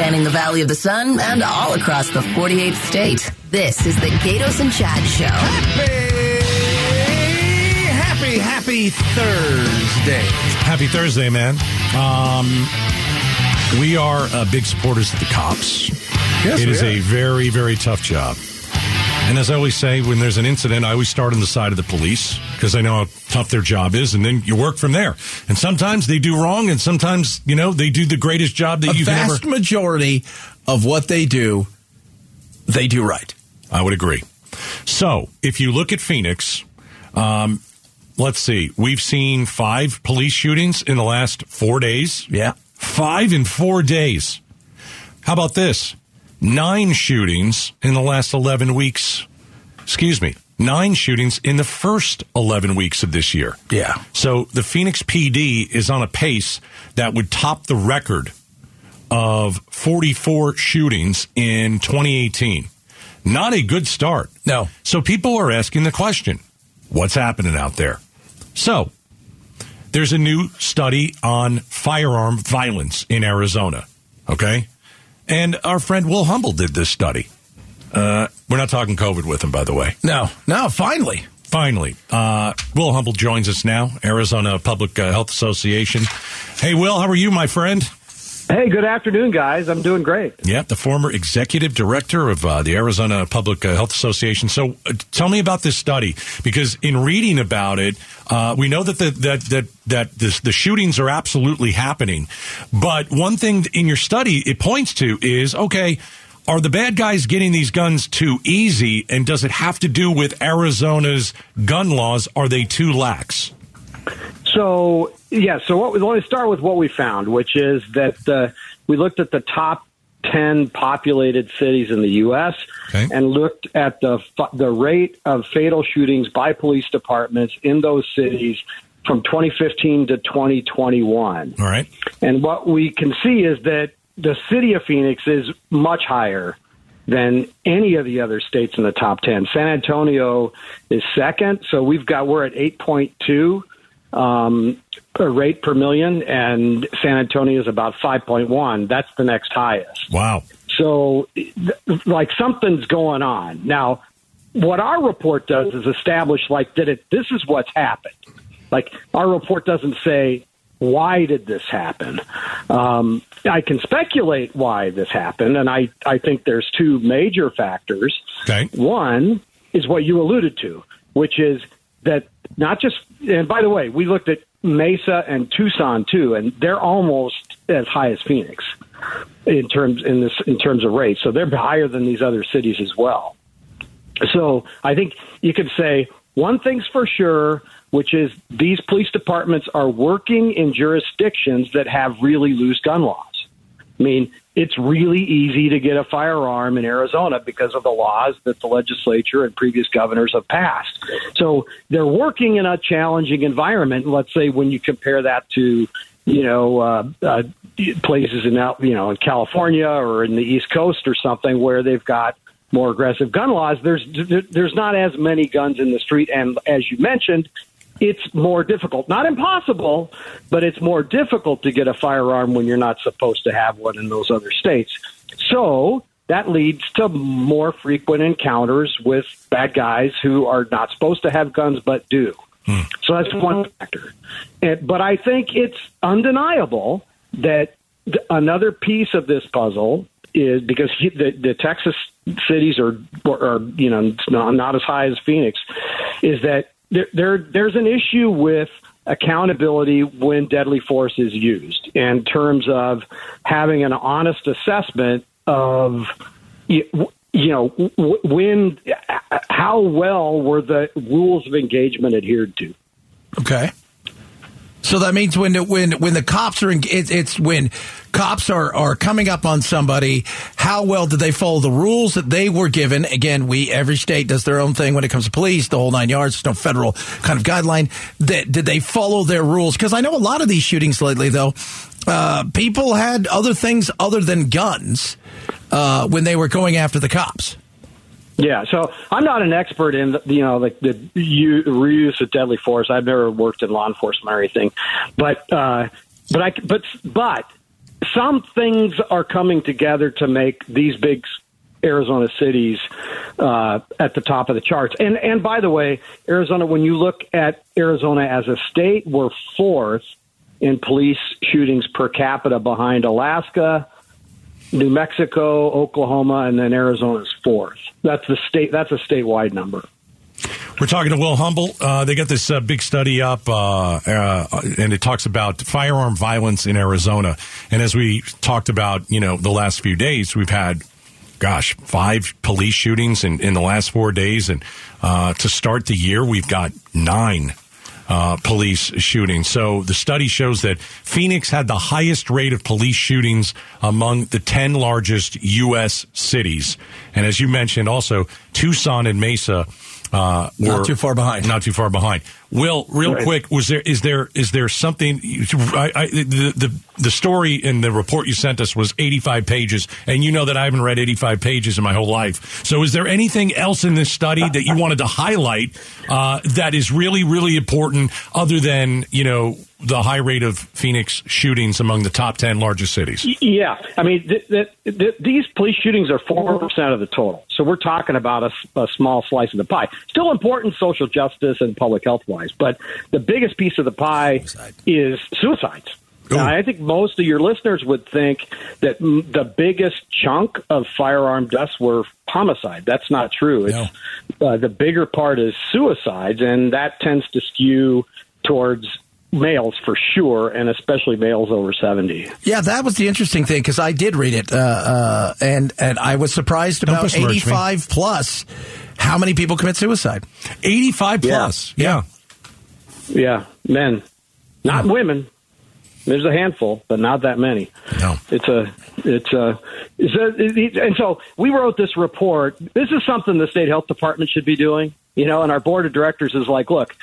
spanning the Valley of the Sun and all across the 48th state. This is the Gaydos and Chad Show. Happy, happy, happy Thursday. Happy Thursday, man. Um, we are uh, big supporters of the cops. Yes, it we is are. a very, very tough job. And as I always say, when there's an incident, I always start on the side of the police because I know how tough their job is, and then you work from there. And sometimes they do wrong, and sometimes you know they do the greatest job that you've vast ever. majority of what they do, they do right. I would agree. So, if you look at Phoenix, um, let's see, we've seen five police shootings in the last four days. Yeah. Five in four days. How about this? Nine shootings in the last 11 weeks. Excuse me. Nine shootings in the first 11 weeks of this year. Yeah. So the Phoenix PD is on a pace that would top the record of 44 shootings in 2018. Not a good start. No. So people are asking the question what's happening out there? So there's a new study on firearm violence in Arizona. Okay. And our friend Will Humble did this study. Uh, we're not talking COVID with him, by the way. No, no, finally. Finally, uh, Will Humble joins us now, Arizona Public uh, Health Association. Hey, Will, how are you, my friend? Hey, good afternoon, guys. I'm doing great. Yep, the former executive director of uh, the Arizona Public uh, Health Association. So, uh, tell me about this study because in reading about it, uh, we know that the, that that that this, the shootings are absolutely happening. But one thing in your study it points to is okay. Are the bad guys getting these guns too easy, and does it have to do with Arizona's gun laws? Are they too lax? So, yeah, so what, let me start with what we found, which is that uh, we looked at the top 10 populated cities in the U.S. Okay. and looked at the, the rate of fatal shootings by police departments in those cities from 2015 to 2021. All right. And what we can see is that the city of Phoenix is much higher than any of the other states in the top 10. San Antonio is second. So we've got, we're at 8.2 um, rate per million, and San Antonio is about 5.1. That's the next highest. Wow. So, like something's going on now. What our report does is establish like that. It this is what's happened. Like our report doesn't say why did this happen. Um, I can speculate why this happened, and I I think there's two major factors. Okay. One is what you alluded to, which is that not just, and by the way, we looked at Mesa and Tucson too, and they're almost as high as Phoenix in terms in this in terms of rates. So they're higher than these other cities as well. So I think you could say one thing's for sure, which is these police departments are working in jurisdictions that have really loose gun laws. I mean, it's really easy to get a firearm in Arizona because of the laws that the legislature and previous governors have passed. So they're working in a challenging environment. Let's say when you compare that to, you know, uh, uh, places in out, you know, in California or in the East Coast or something where they've got more aggressive gun laws. There's there's not as many guns in the street, and as you mentioned, it's more difficult. Not impossible, but it's more difficult to get a firearm when you're not supposed to have one in those other states. So that leads to more frequent encounters with bad guys who are not supposed to have guns but do. Hmm. So that's one factor. And, but I think it's undeniable that th- another piece of this puzzle is because he, the, the Texas cities are, are you know not, not as high as Phoenix, is that there, there there's an issue with accountability when deadly force is used in terms of having an honest assessment of you, know when how well were the rules of engagement adhered to Okay. So that means when the, when when the cops are in, it, it's when cops are are coming up on somebody, how well did they follow the rules that they were given? Again, we every state does their own thing when it comes to police, the whole nine yards. There's no federal kind of guideline. That did they follow their rules? Because I know a lot of these shootings lately, though, uh, people had other things other than guns uh, when they were going after the cops. Yeah, so I'm not an expert in the, you know like the u- reuse of deadly force. I've never worked in law enforcement or anything, but uh, but I but but some things are coming together to make these big Arizona cities uh, at the top of the charts. And and by the way, Arizona, when you look at Arizona as a state, we're fourth in police shootings per capita behind Alaska, New Mexico, Oklahoma, and then Arizona's fourth. That's the state. That's a statewide number. We're talking to Will Humble. Uh, they got this uh, big study up, uh, uh, and it talks about firearm violence in Arizona. And as we talked about, you know, the last few days, we've had, gosh, five police shootings in, in the last four days. And uh, to start the year, we've got nine uh, police shootings. So the study shows that Phoenix had the highest rate of police shootings among the 10 largest U.S. cities. And as you mentioned, also Tucson and Mesa uh, not too far behind. Not too far behind. Will, real right. quick, was there is there is there something? I, I, the, the the story in the report you sent us was eighty five pages, and you know that I haven't read eighty five pages in my whole life. So, is there anything else in this study that you wanted to highlight uh, that is really really important, other than you know the high rate of Phoenix shootings among the top 10 largest cities? Yeah. I mean, th- th- th- these police shootings are 4% of the total. So we're talking about a, a, small slice of the pie. Still important social justice and public health wise, but the biggest piece of the pie Suicide. is suicides. Now, I think most of your listeners would think that the biggest chunk of firearm deaths were homicide. That's not true. It's no. uh, the bigger part is suicides, and that tends to skew towards males for sure, and especially males over seventy. Yeah, that was the interesting thing because I did read it, uh, uh, and and I was surprised Don't about eighty five plus. How many people commit suicide? Eighty five plus. Yeah. yeah, yeah, men, not mm. women. There's a handful, but not that many. No, it's a, it's a, it's a, and so we wrote this report. This is something the state health department should be doing, you know. And our board of directors is like, look,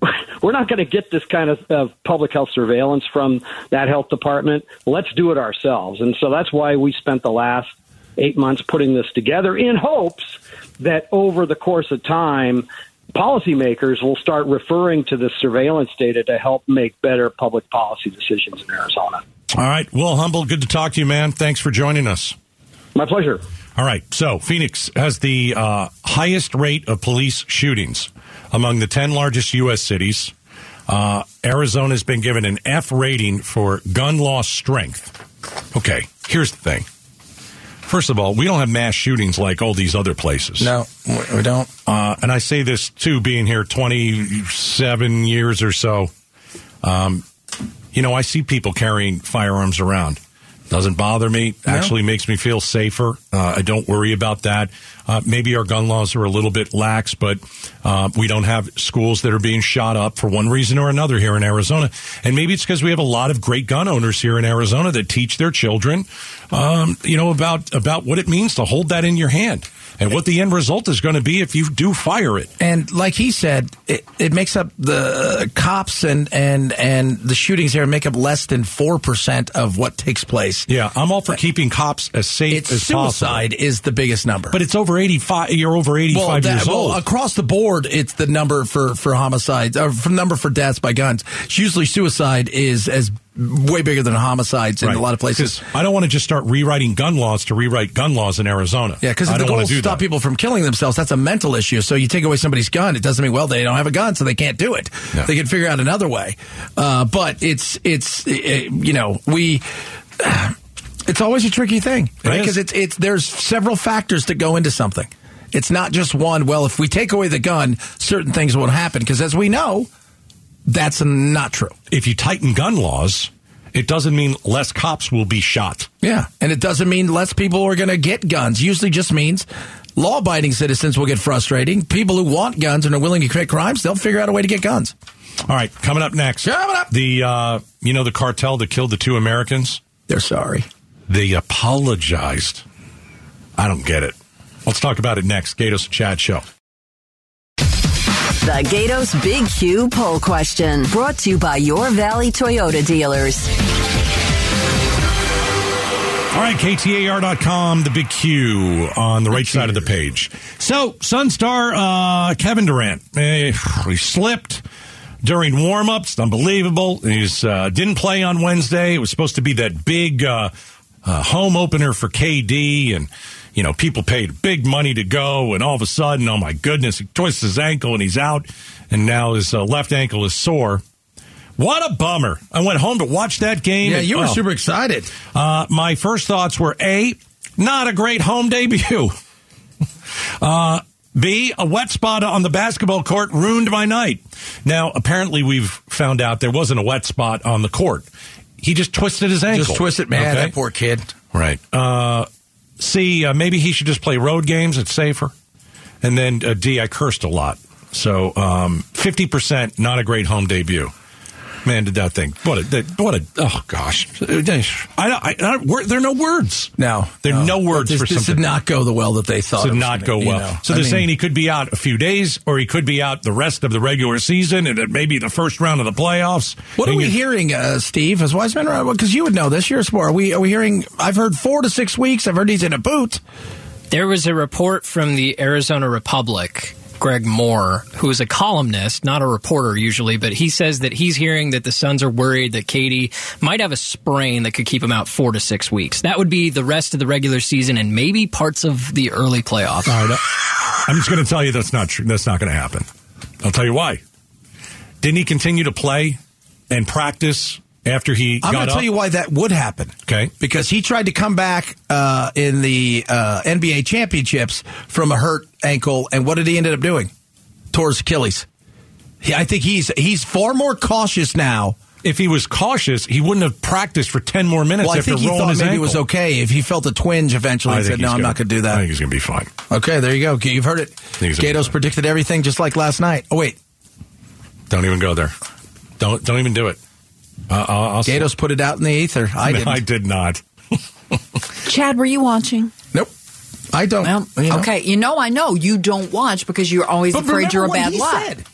we're not going to get this kind of, of public health surveillance from that health department. Let's do it ourselves. And so that's why we spent the last eight months putting this together in hopes that over the course of time, policymakers will start referring to the surveillance data to help make better public policy decisions in Arizona. All right. Will Humble, good to talk to you, man. Thanks for joining us. My pleasure. All right. So Phoenix has the uh, highest rate of police shootings among the 10 largest U.S. cities. Uh, Arizona has been given an F rating for gun law strength. Okay, here's the thing. First of all, we don't have mass shootings like all these other places. No, we don't. Uh, and I say this too, being here 27 years or so. Um, you know, I see people carrying firearms around. Doesn't bother me. No. Actually makes me feel safer. Uh, I don't worry about that. Uh, maybe our gun laws are a little bit lax, but uh, we don't have schools that are being shot up for one reason or another here in Arizona. And maybe it's because we have a lot of great gun owners here in Arizona that teach their children, um, you know, about about what it means to hold that in your hand and what the end result is going to be if you do fire it. And like he said, it, it makes up the cops and, and, and the shootings here make up less than 4% of what takes place. Yeah, I'm all for keeping cops as safe it's as suicide possible. is the biggest number. But it's over 85, you're over 85 well, that, years old. Well, across the board, it's the number for, for homicides, or for number for deaths by guns. It's usually suicide is as way bigger than homicides in right. a lot of places. I don't want to just start rewriting gun laws to rewrite gun laws in Arizona. Yeah, because the goal is to stop that. people from killing themselves. That's a mental issue. So you take away somebody's gun, it doesn't mean well they don't have a gun, so they can't do it. No. They can figure out another way. Uh, but it's it's it, you know we. It's always a tricky thing, right? Because it's it's there's several factors that go into something. It's not just one. Well, if we take away the gun, certain things won't happen. Because as we know, that's not true. If you tighten gun laws, it doesn't mean less cops will be shot. Yeah, and it doesn't mean less people are going to get guns. Usually just means law abiding citizens will get frustrating. People who want guns and are willing to commit crimes, they'll figure out a way to get guns. All right, coming up next. Coming up. The, uh, you know, the cartel that killed the two Americans? They're sorry. They apologized. I don't get it. Let's talk about it next. Gaydos and Chad Show. The Gaydos Big Q poll question brought to you by your Valley Toyota dealers. All right, KTAR.com, the big Q on the right side of the page. So, Suns star uh, Kevin Durant, eh, he slipped. during warmups. Unbelievable. He's uh, didn't play on Wednesday. It was supposed to be that big uh, uh, home opener for KD, and you know people paid big money to go, and all of a sudden, oh my goodness, he twists his ankle and he's out, and now his uh, left ankle is sore. What a bummer! I went home to watch that game. Yeah, and, you were oh, super excited. uh, my first thoughts were A, not a great home debut. Uh, B, a wet spot on the basketball court ruined my night. Now, apparently, we've found out there wasn't a wet spot on the court. He just twisted his ankle. Just twist it, man. Okay? That poor kid. Right. Uh, C, uh, maybe he should just play road games. It's safer. And then uh, D, I cursed a lot. So um, 50% not a great home debut. Man, did that thing. What a, that- what a, oh gosh. I, I, I, there are no words. No, There are no words this, for this something. did not go the well that they thought. did it was not gonna, go you well. know. So they're mean, saying he could be out a few days, or he could be out the rest of the regular season, and then maybe the first round of the playoffs. What are we you- hearing, uh, Steve? As Wiseman, because you would know this. You're a sport. Are we are we hearing? I've heard four to six weeks. I've heard he's in a boot. There was a report from the Arizona Republic, Greg Moore, who is a columnist, not a reporter usually, but he says that he's hearing that the Suns are worried that KD might have a sprain that could keep him out four to six weeks. That would be the rest of the regular season and maybe parts of the early playoffs. I'm just going to tell you that's not true. That's not going to happen. I'll tell you why. Didn't he continue to play and practice after he I'm going to tell you why that would happen. Okay. Because he tried to come back uh, in the uh, NBA championships from a hurt ankle, and what did he end up doing? Tore his Achilles. He, I think he's he's far more cautious now. if he was cautious, he wouldn't have practiced for 10 more minutes Well, I after think he rolling thought his maybe ankle. it was okay if he felt a twinge eventually I and think said, "No, I'm gonna- not going to do that." I think he's going to be fine. Okay, there you go. You've heard it. Gaydos predicted everything just like last night. Oh wait, Don't even go there. Don't don't even do it. Uh, I'll, I'll Gaydos put it out in the ether. I No, didn't. I did not. Chad, were you watching? Nope. I don't. Well, you know. okay. You know, I know you don't watch because you're always But afraid you're a what bad he lot. Said?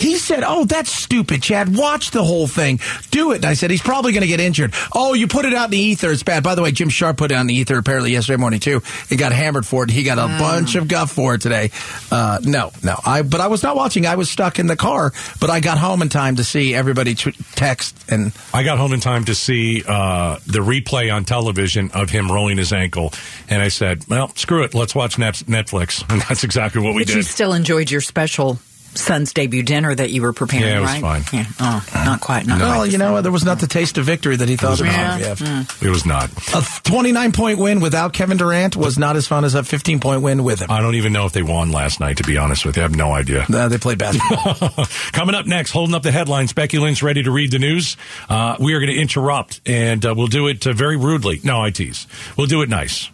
He said, "Oh, that's stupid, Chad. Watch the whole thing. Do it." And I said, "He's probably going to get injured." Oh, you put it out in the ether. It's bad. By the way, Jim Sharp put it out in the ether apparently yesterday morning too. He got hammered for it. He got a bunch of guff for it today. Uh, no, no. I but I was not watching. I was stuck in the car. But I got home in time to see everybody t- text and I got home in time to see uh, the replay on television of him rolling his ankle, and I said, "Well, screw it. Let's watch Netflix." And that's exactly what we But did. you still enjoyed your special son's debut dinner that you were preparing, Yeah, it was right? fine. Yeah. Oh, not quite. Not well, you know, there was not the taste of victory that he thought it was. Yeah. Yeah. Mm. it was not. A 29 point win without Kevin Durant was not as fun as a 15 point win with him. I don't even know if they won last night. To be honest with you, I have no idea. Uh, they played basketball. Coming up next, holding up the headlines, Becky Lynch ready to read the news. Uh, we are going to interrupt, and uh, we'll do it uh, very rudely. No, I tease. We'll do it nice.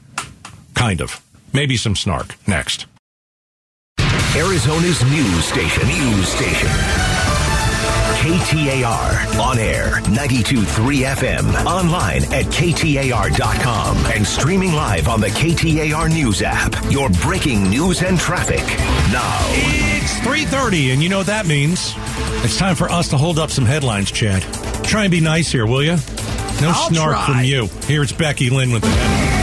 Kind of. Maybe some snark. Next. Arizona's news station. News station. KTAR. On air. 92.3 FM. Online at KTAR.com. And streaming live on the KTAR News app. Your breaking news and traffic. Now. It's 3.30, and you know what that means. It's time for us to hold up some headlines, Chad. Try and be nice here, will you? No I'll snark try. from you. Here it's Becky Lynn with the headlines.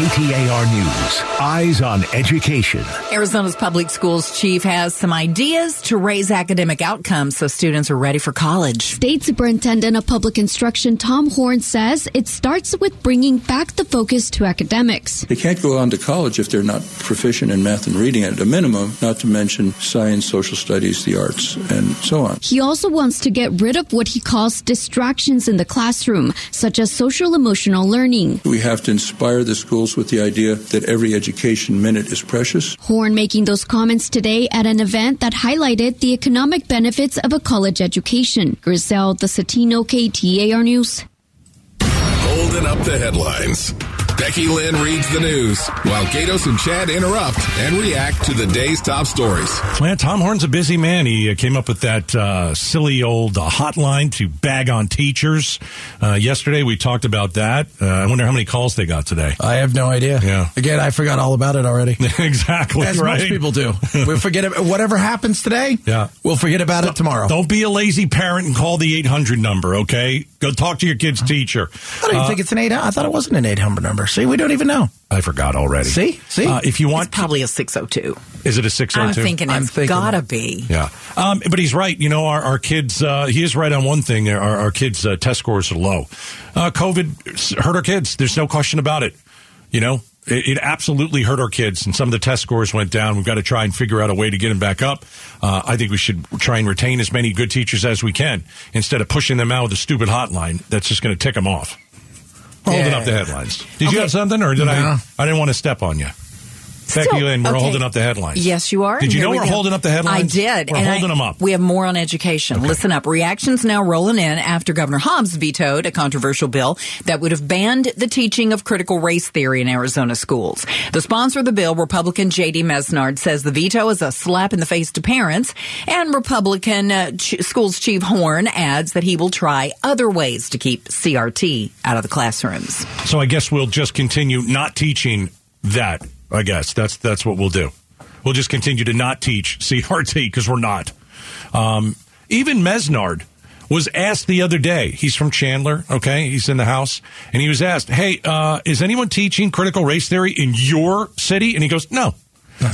KTAR News. Eyes on education. Arizona's public schools chief has some ideas to raise academic outcomes so students are ready for college. State Superintendent of Public Instruction Tom Horne says it starts with bringing back the focus to academics. They can't go on to college if they're not proficient in math and reading at a minimum, not to mention science, social studies, the arts, and so on. He also wants to get rid of what he calls distractions in the classroom, such as social emotional learning. We have to inspire the schools with the idea that every education minute is precious. Horne making those comments today at an event that highlighted the economic benefits of a college education. Griselda Zetino KTAR News. Holding up the headlines. Becky Lynn reads the news while Gaydos and Chad interrupt and react to the day's top stories. Man, Tom Horne's a busy man. He uh, came up with that uh, silly old uh, hotline to bag on teachers. Uh, yesterday we talked about that. Uh, I wonder how many calls they got today. I have no idea. Yeah. Again, I forgot all about it already. exactly. As right. most people do. we forget it, whatever happens today. Yeah. We'll forget about it tomorrow. Don't be a lazy parent and call the 800 number, okay? Go talk to your kid's teacher. I don't even think it's an eight. I thought it wasn't an eight hundred number. See, we don't even know. I forgot already. See? See? Uh, if you want, It's probably a 602. is it a six hundred two? I'm hundred two? thinking I'm thinking gotta that. be. Yeah, um, but he's right. You know, our, our kids. Uh, he is right on one thing. Our, our kids' uh, test scores are low. Uh, COVID hurt our kids. There's no question about it. You know, it, it absolutely hurt our kids, and some of the test scores went down. We've got to try and figure out a way to get them back up. Uh, I think we should try and retain as many good teachers as we can instead of pushing them out with a stupid hotline that's just going to tick them off. Holding Yeah. up the headlines. Did you have something, or did No. I? I didn't want to step on you. Becky Still, Lynn, we're okay. holding up the headlines. Yes, you are. Did you know we we're go. holding up the headlines? I did. We're and holding I- them up. We have more on education. Listen up. Reactions now rolling in after Governor Hobbs vetoed a controversial bill that would have banned the teaching of critical race theory in Arizona schools. The sponsor of the bill, Republican J.D. Mesnard, says the veto is a slap in the face to parents. And Republican uh, ch- schools chief Horne adds that he will try other ways to keep CRT out of the classrooms. So I guess we'll just continue not teaching that. I guess that's that's what we'll do. We'll just continue to not teach CRT because we're not. Um, even Mesnard was asked the other day. He's from Chandler. Okay, he's in the house, and he was asked, "Hey, uh, is anyone teaching critical race theory in your city?" And he goes, "No."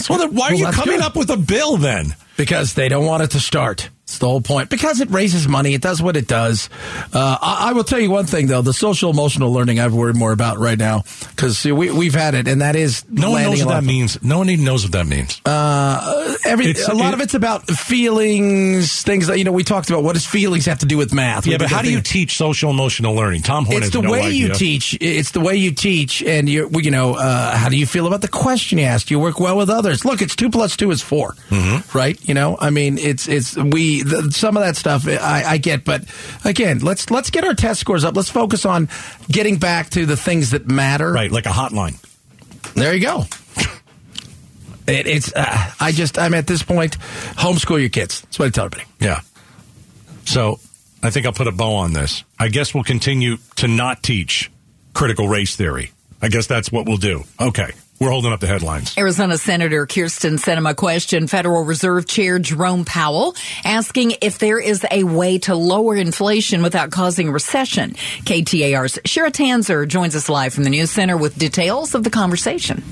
well, then why are well, you coming good. up with a bill then? Because they don't want it to start. It's the whole point. Because it raises money, it does what it does. Uh, I, I will tell you one thing though: the social emotional learning I've worried more about right now because we we've had it, and that is No one knows what that means. No one even knows what that means. Uh, every It's- a lot it- of it's about feelings, things that you know. We talked about what does feelings have to do with math? yeah, but how do you teach social emotional learning? Tom Horne It's the no way you teach. It's the way you teach, and you you know uh, how do you feel about the question you asked? You work well with others. Look, it's two plus two is 4 Mm-hmm. right? You know, I mean, it's it's we the, some of that stuff I, I get, but again, let's let's get our test scores up. Let's focus on getting back to the things that matter. Right, like a hotline. There you go. It, it's uh, I just I'm at this point, homeschool your kids. That's what I tell everybody. Yeah. So I think I'll put a bow on this. I guess we'll continue to not teach critical race theory. I guess that's what we'll do. Okay. We're holding up the headlines. Arizona Senator Kyrsten Sinema questioned Federal Reserve Chair Jerome Powell, asking if there is a way to lower inflation without causing recession. KTAR's Shira Tanzer joins us live from the News Center with details of the conversation.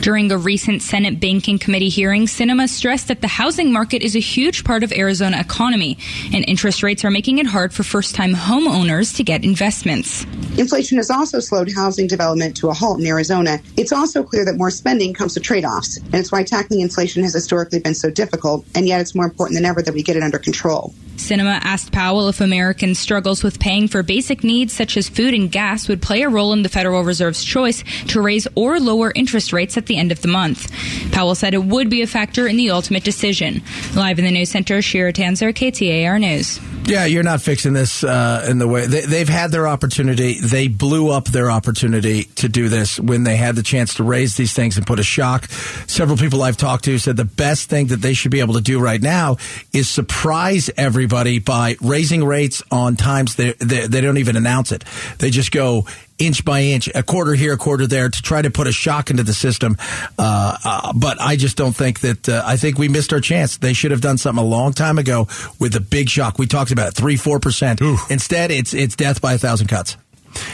During a recent Senate Banking Committee hearing, Sinema stressed that the housing market is a huge part of Arizona economy, and interest rates are making it hard for first-time homeowners to get investments. Inflation has also slowed housing development to a halt in Arizona. It's also clear that more spending comes with trade offs, and it's why tackling inflation has historically been so difficult, and yet it's more important than ever that we get it under control. Sinema asked Powell if Americans' struggles with paying for basic needs such as food and gas would play a role in the Federal Reserve's choice to raise or lower interest rates at the end of the month. Powell said it would be a factor in the ultimate decision. Live in the News Center, Shira Tanzer, KTAR News. Yeah, you're not fixing this uh, in the way they, they've had their opportunity. They blew up their opportunity to do this when they had the chance to raise these things and put a shock. Several people I've talked to said the best thing that they should be able to do right now is surprise everybody by raising rates on times they, they, they don't even announce it. They just go inch by inch, a quarter here, a quarter there, to try to put a shock into the system. Uh, uh, but I just don't think that. Uh, I think we missed our chance. They should have done something a long time ago with a big shock. We talked about it, three, four percent. Instead, it's it's death by a thousand cuts.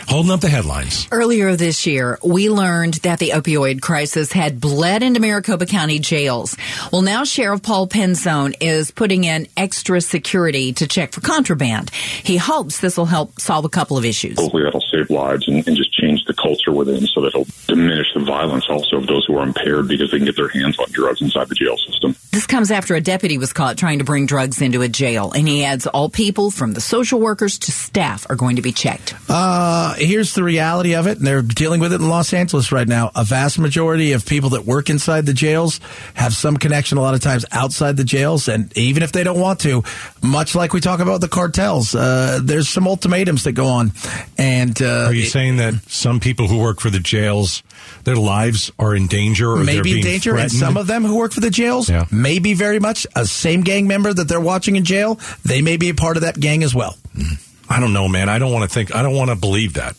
Holding up the headlines. Earlier this year, we learned that the opioid crisis had bled into Maricopa County jails. Well, now Sheriff Paul Penzone is putting in extra security to check for contraband. He hopes this will help solve a couple of issues. Hopefully that'll save lives and, and just change the culture within so that it'll diminish the violence also of those who are impaired because they can get their hands on drugs inside the jail system. This comes after a deputy was caught trying to bring drugs into a jail, and he adds all people from the social workers to staff are going to be checked. Uh, here's the reality of it, and they're dealing with it in Los Angeles right now. A vast majority of people that work inside the jails have some connection a lot of times outside the jails, and even if they don't want to, much like we talk about the cartels, uh, there's some ultimatums that go on. And uh, Are you saying that some people who work for the jails, their lives are in danger or maybe in danger, and some of them who work for the jails, Yeah. maybe very much a same gang member that they're watching in jail, they may be a part of that gang as well. I don't know, man. I don't want to think. I don't want to believe that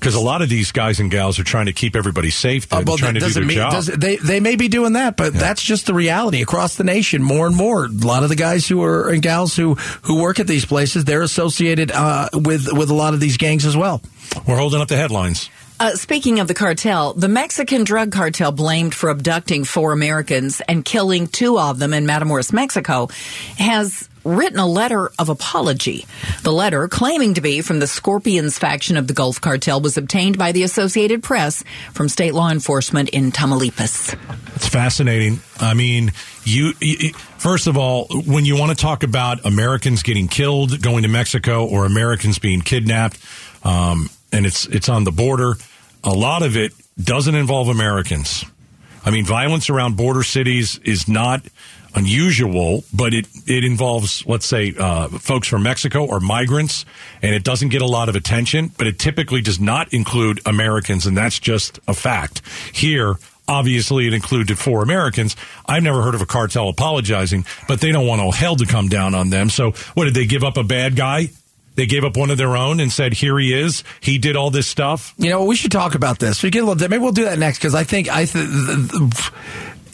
because a lot of these guys and gals are trying to keep everybody safe. They're Uh, well, trying to do their mean- job. does- they they may be doing that, but that's just the reality across the nation. More and more, a lot of the guys who are and gals who who work at these places, they're associated uh, with with a lot of these gangs as well. We're holding up the headlines. Uh, speaking of the cartel, the Mexican drug cartel blamed for abducting four Americans and killing two of them in Matamoros, Mexico, has written a letter of apology. The letter, claiming to be from the Scorpions faction of the Gulf Cartel, was obtained by the Associated Press from state law enforcement in Tamaulipas. It's fascinating. I mean, you, you first of all, when you want to talk about Americans getting killed going to Mexico or Americans being kidnapped, um, and it's it's on the border, a lot of it doesn't involve Americans. I mean, violence around border cities is not unusual, but it, it involves, let's say, uh, folks from Mexico or migrants, and it doesn't get a lot of attention, but it typically does not include Americans, and that's just a fact. Here, obviously, it included four Americans. I've never heard of a cartel apologizing, but they don't want all hell to come down on them. So, what did they give up a bad guy? They gave up one of their own and said, "Here he is. He did all this stuff." You know, we should talk about this. We get a little. Maybe we'll do that next because I think I th- th- th-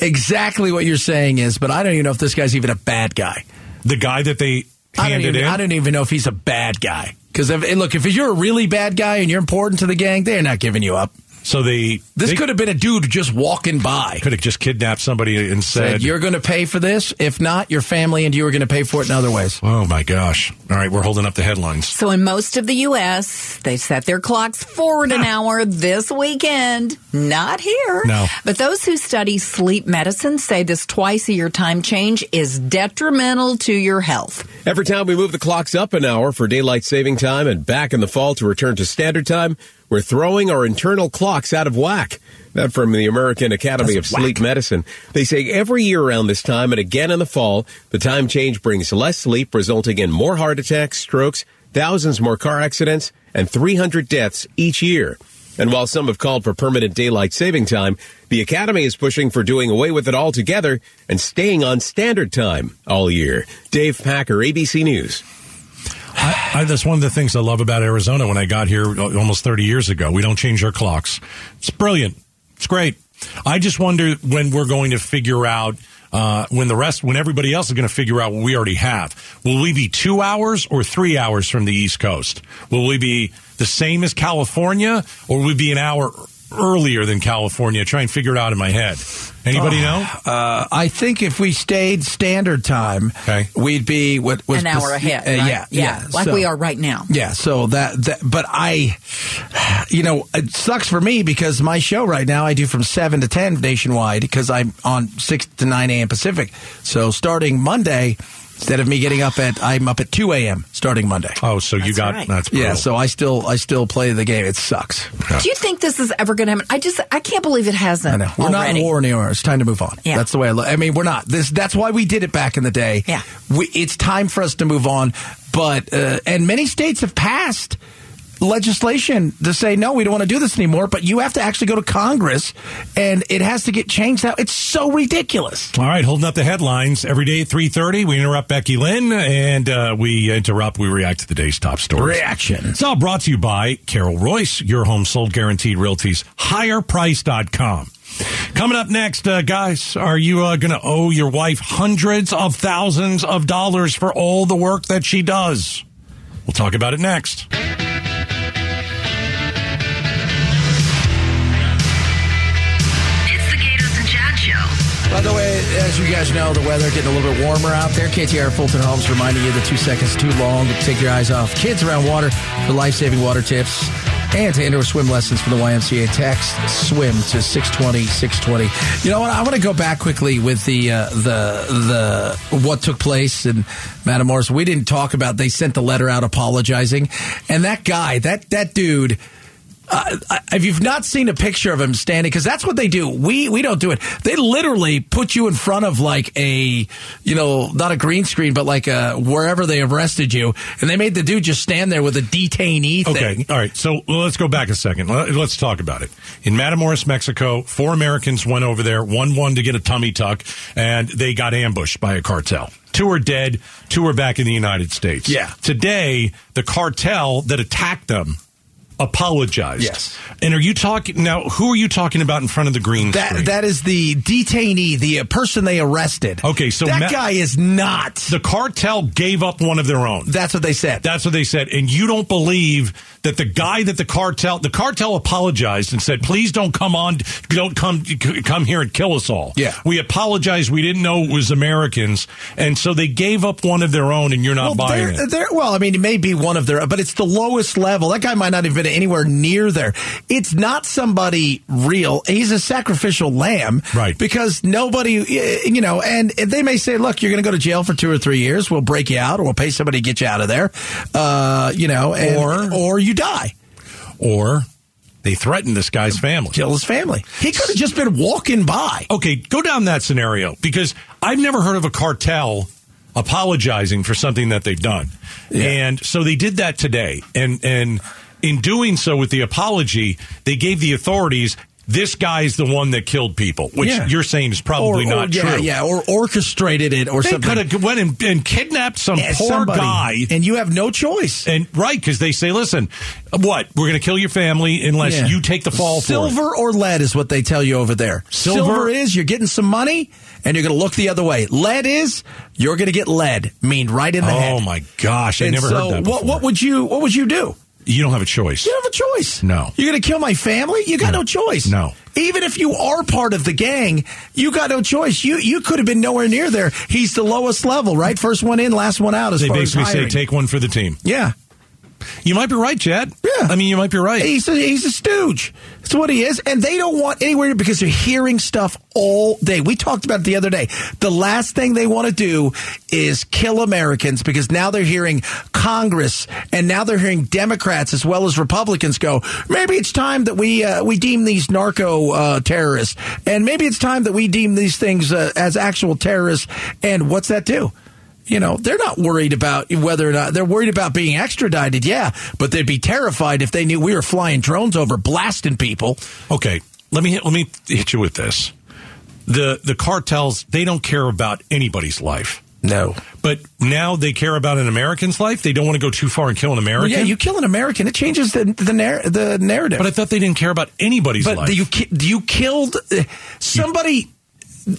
exactly what you're saying is, but I don't even know if this guy's even a bad guy. The guy that they I handed even, in. I don't even know if he's a bad guy. Because look, if you're a really bad guy and you're important to the gang, they're not giving you up. So they this they- could have been a dude just walking by. Could have just kidnapped somebody and said, Said, "You're going to pay for this. If not, your family and you are going to pay for it in other ways." "Oh my gosh!" All right, we're holding up the headlines. So in most of the U.S., they set their clocks forward an hour this weekend. Not here. No. But those who study sleep medicine say this twice a year time change is detrimental to your health. Every time we move the clocks up an hour for daylight saving time and back in the fall to return to standard time, we're throwing our internal clocks out of whack. That from the American Academy of Sleep Medicine. They say every year around this time and again in the fall, the time change brings less sleep, resulting in more heart attacks, strokes, thousands more car accidents, and 300 deaths each year. And while some have called for permanent daylight saving time, the Academy is pushing for doing away with it altogether and staying on standard time all year. Dave Packer, ABC News. I, I, that's one of the things I love about Arizona. When I got here almost 30 years ago, we don't change our clocks. It's brilliant. It's great. I just wonder when we're going to figure out uh, when the rest, when everybody else is going to figure out what we already have. Will we be two hours or three hours from the East Coast? Will we be the same as California, or will we be an hour earlier than California? Try and figure it out in my head. Anybody Oh, know? Uh, I think if we stayed standard time, okay. we'd be what was An hour the- ahead. uh, right? yeah, yeah, like so- we are right now. Yeah, so that, that, but I, you know, it sucks for me because my show right now I do from 7 to 10 nationwide because I'm on 6 to 9 a.m. Pacific. So starting Monday, instead of me getting up at, I'm up at 2 a.m. starting Monday. Oh, so you got, that's Yeah, so I still, I still play the game. It sucks. Do you think this is ever going to happen? I just, I can't believe it hasn't. I know. We're not already. in war anymore. It's time to move on. Yeah. That's the way I look. I mean, we're not. This. That's why we did it back in the day. Yeah. We, it's time for us to move on. But uh, and many states have passed legislation to say no, we don't want to do this anymore. But you have to actually go to Congress, and it has to get changed out. It's so ridiculous. All right, holding up the headlines every day at three thirty. We interrupt Becky Lynn, and uh, we interrupt. We react to the day's top stories. Reaction. It's all brought to you by Carol Royse, your home sold guaranteed realties, higherprice.com. Coming up next, uh, guys, are you uh, going to owe your wife hundreds of thousands of dollars for all the work that she does? We'll talk about it next. By the way, as you guys know, the weather getting a little bit warmer out there. KTR Fulton Homes reminding you that two seconds too long to take your eyes off kids around water for life-saving water tips and to indoor swim lessons from the YMCA. Text swim to 620 620. You know what? I want to go back quickly with the uh, the the what took place in Matamoros. We didn't talk about. They sent the letter out apologizing, and that guy, that that dude. Uh, if you've not seen a picture of him standing, because that's what they do. We we don't do it. They literally put you in front of like a, you know, not a green screen, but like a wherever they arrested you, and they made the dude just stand there with a detainee thing. Okay, all right. So well, let's go back a second. Let- Let's talk about it. In Matamoros, Mexico, four Americans went over there. One won to get a tummy tuck, and they got ambushed by a cartel. Two are dead. Two are back in the United States. Yeah. Today, the cartel that attacked them apologized. Yes. And are you talking now? Who are you talking about in front of the green That screen? that is the detainee, the uh, person they arrested. Okay, so that Ma- guy is not. the cartel gave up one of their own. That's what they said. That's what they said. And you don't believe that the guy that the cartel, the cartel apologized and said, please don't come on, don't come, come here and kill us all. Yeah. We apologize. We didn't know it was Americans. And so they gave up one of their own and you're not well, buying they're- it. they're- well, I mean, it may be one of their, but it's the lowest level. That guy might not been anywhere near there. It's not somebody real. He's a sacrificial lamb, Right. Because nobody, you know, and they may say, "Look, you're going to go to jail for two or three years. We'll break you out, or we'll pay somebody to get you out of there, uh, you know, and, Or- or you die." Or they threatened this guy's family. Kill his family. He could have just been walking by. Okay, go down that scenario because I've never heard of a cartel apologizing for something that they've done. And so they did that today. And and in doing so with the apology, they gave the authorities this guy's the one that killed people, which Yeah. you're saying is probably or, not yeah, true. Yeah, or orchestrated it, or They something. could have went and, and kidnapped some Yeah, poor somebody. guy, and you have no choice. and right because they say, "Listen, what we're going to kill your family unless Yeah. you take the fall for it." Silver or lead is what they tell you over there. Silver- is you're getting some money and you're going to look the other way. Lead is you're going to get lead, mean right in the oh head. Oh my gosh, I And never so heard that. What, Before. what would you What would you do? You don't have a choice. You don't have a choice. No. You're going to kill my family. You got no, choice. No. Even if you are part of the gang, you got no choice. You you could have been nowhere near there. He's the lowest level, right? First one in, last one out. As They far basically as say, "Take one for the team." Yeah. You might be right, Chad. Yeah. I mean, you might be right. He's a, he's a stooge. That's what he is. And they don't want anywhere because they're hearing stuff all day. We talked about it the other day. The last thing they want to do is kill Americans because now they're hearing Congress and now they're hearing Democrats as well as Republicans go, maybe it's time that we, uh, we deem these narco uh, terrorists. And maybe it's time that we deem these things uh, as actual terrorists. And what's that do? You know, they're not worried about whether or not they're worried about being extradited, yeah, but they'd be terrified if they knew we were flying drones over blasting people. Okay, let me let me hit you with this. The the cartels they don't care about anybody's life. No. But now they care about an American's life. They don't want to go too far and kill an Well, American. yeah, you kill an American, it changes the the, narr- the narrative. but I thought they didn't care about anybody's but life. you ki- you killed uh, somebody.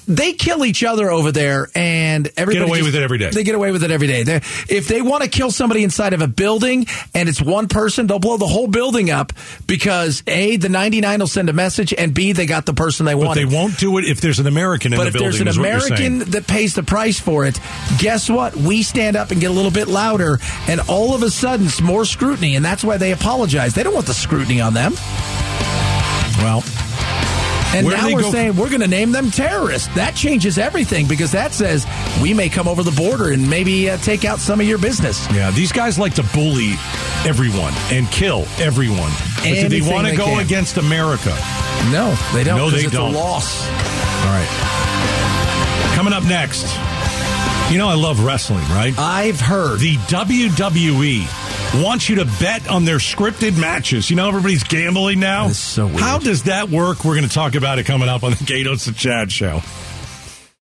They kill each other over there, and everybody get away just- with it every day. They get away with it every day. They, if they want to kill somebody inside of a building and it's one person, they'll blow the whole building up because a the ninety nine will send a message, and b they got the person they want. but they won't do it if there's an American in But the building. But if there's an is what you're saying. American that pays the price for it, guess what? We stand up and get a little bit louder, and all of a sudden, it's more scrutiny, and that's why they apologize. They don't want the scrutiny on them. well, And Where now we're go- saying we're going to name them terrorists. That changes everything because that says we may come over the border and maybe uh, take out some of your business. yeah, these guys like to bully everyone and kill everyone. But do they want to go can. against America? No, they don't. No, they it's don't. A loss. All right. Coming up next, you know I love wrestling, right? I've heard The WWE wants you to bet on their scripted matches. You know, everybody's gambling now. So weird. How does that work? We're going to talk about it coming up on the Gaydos and Chad show.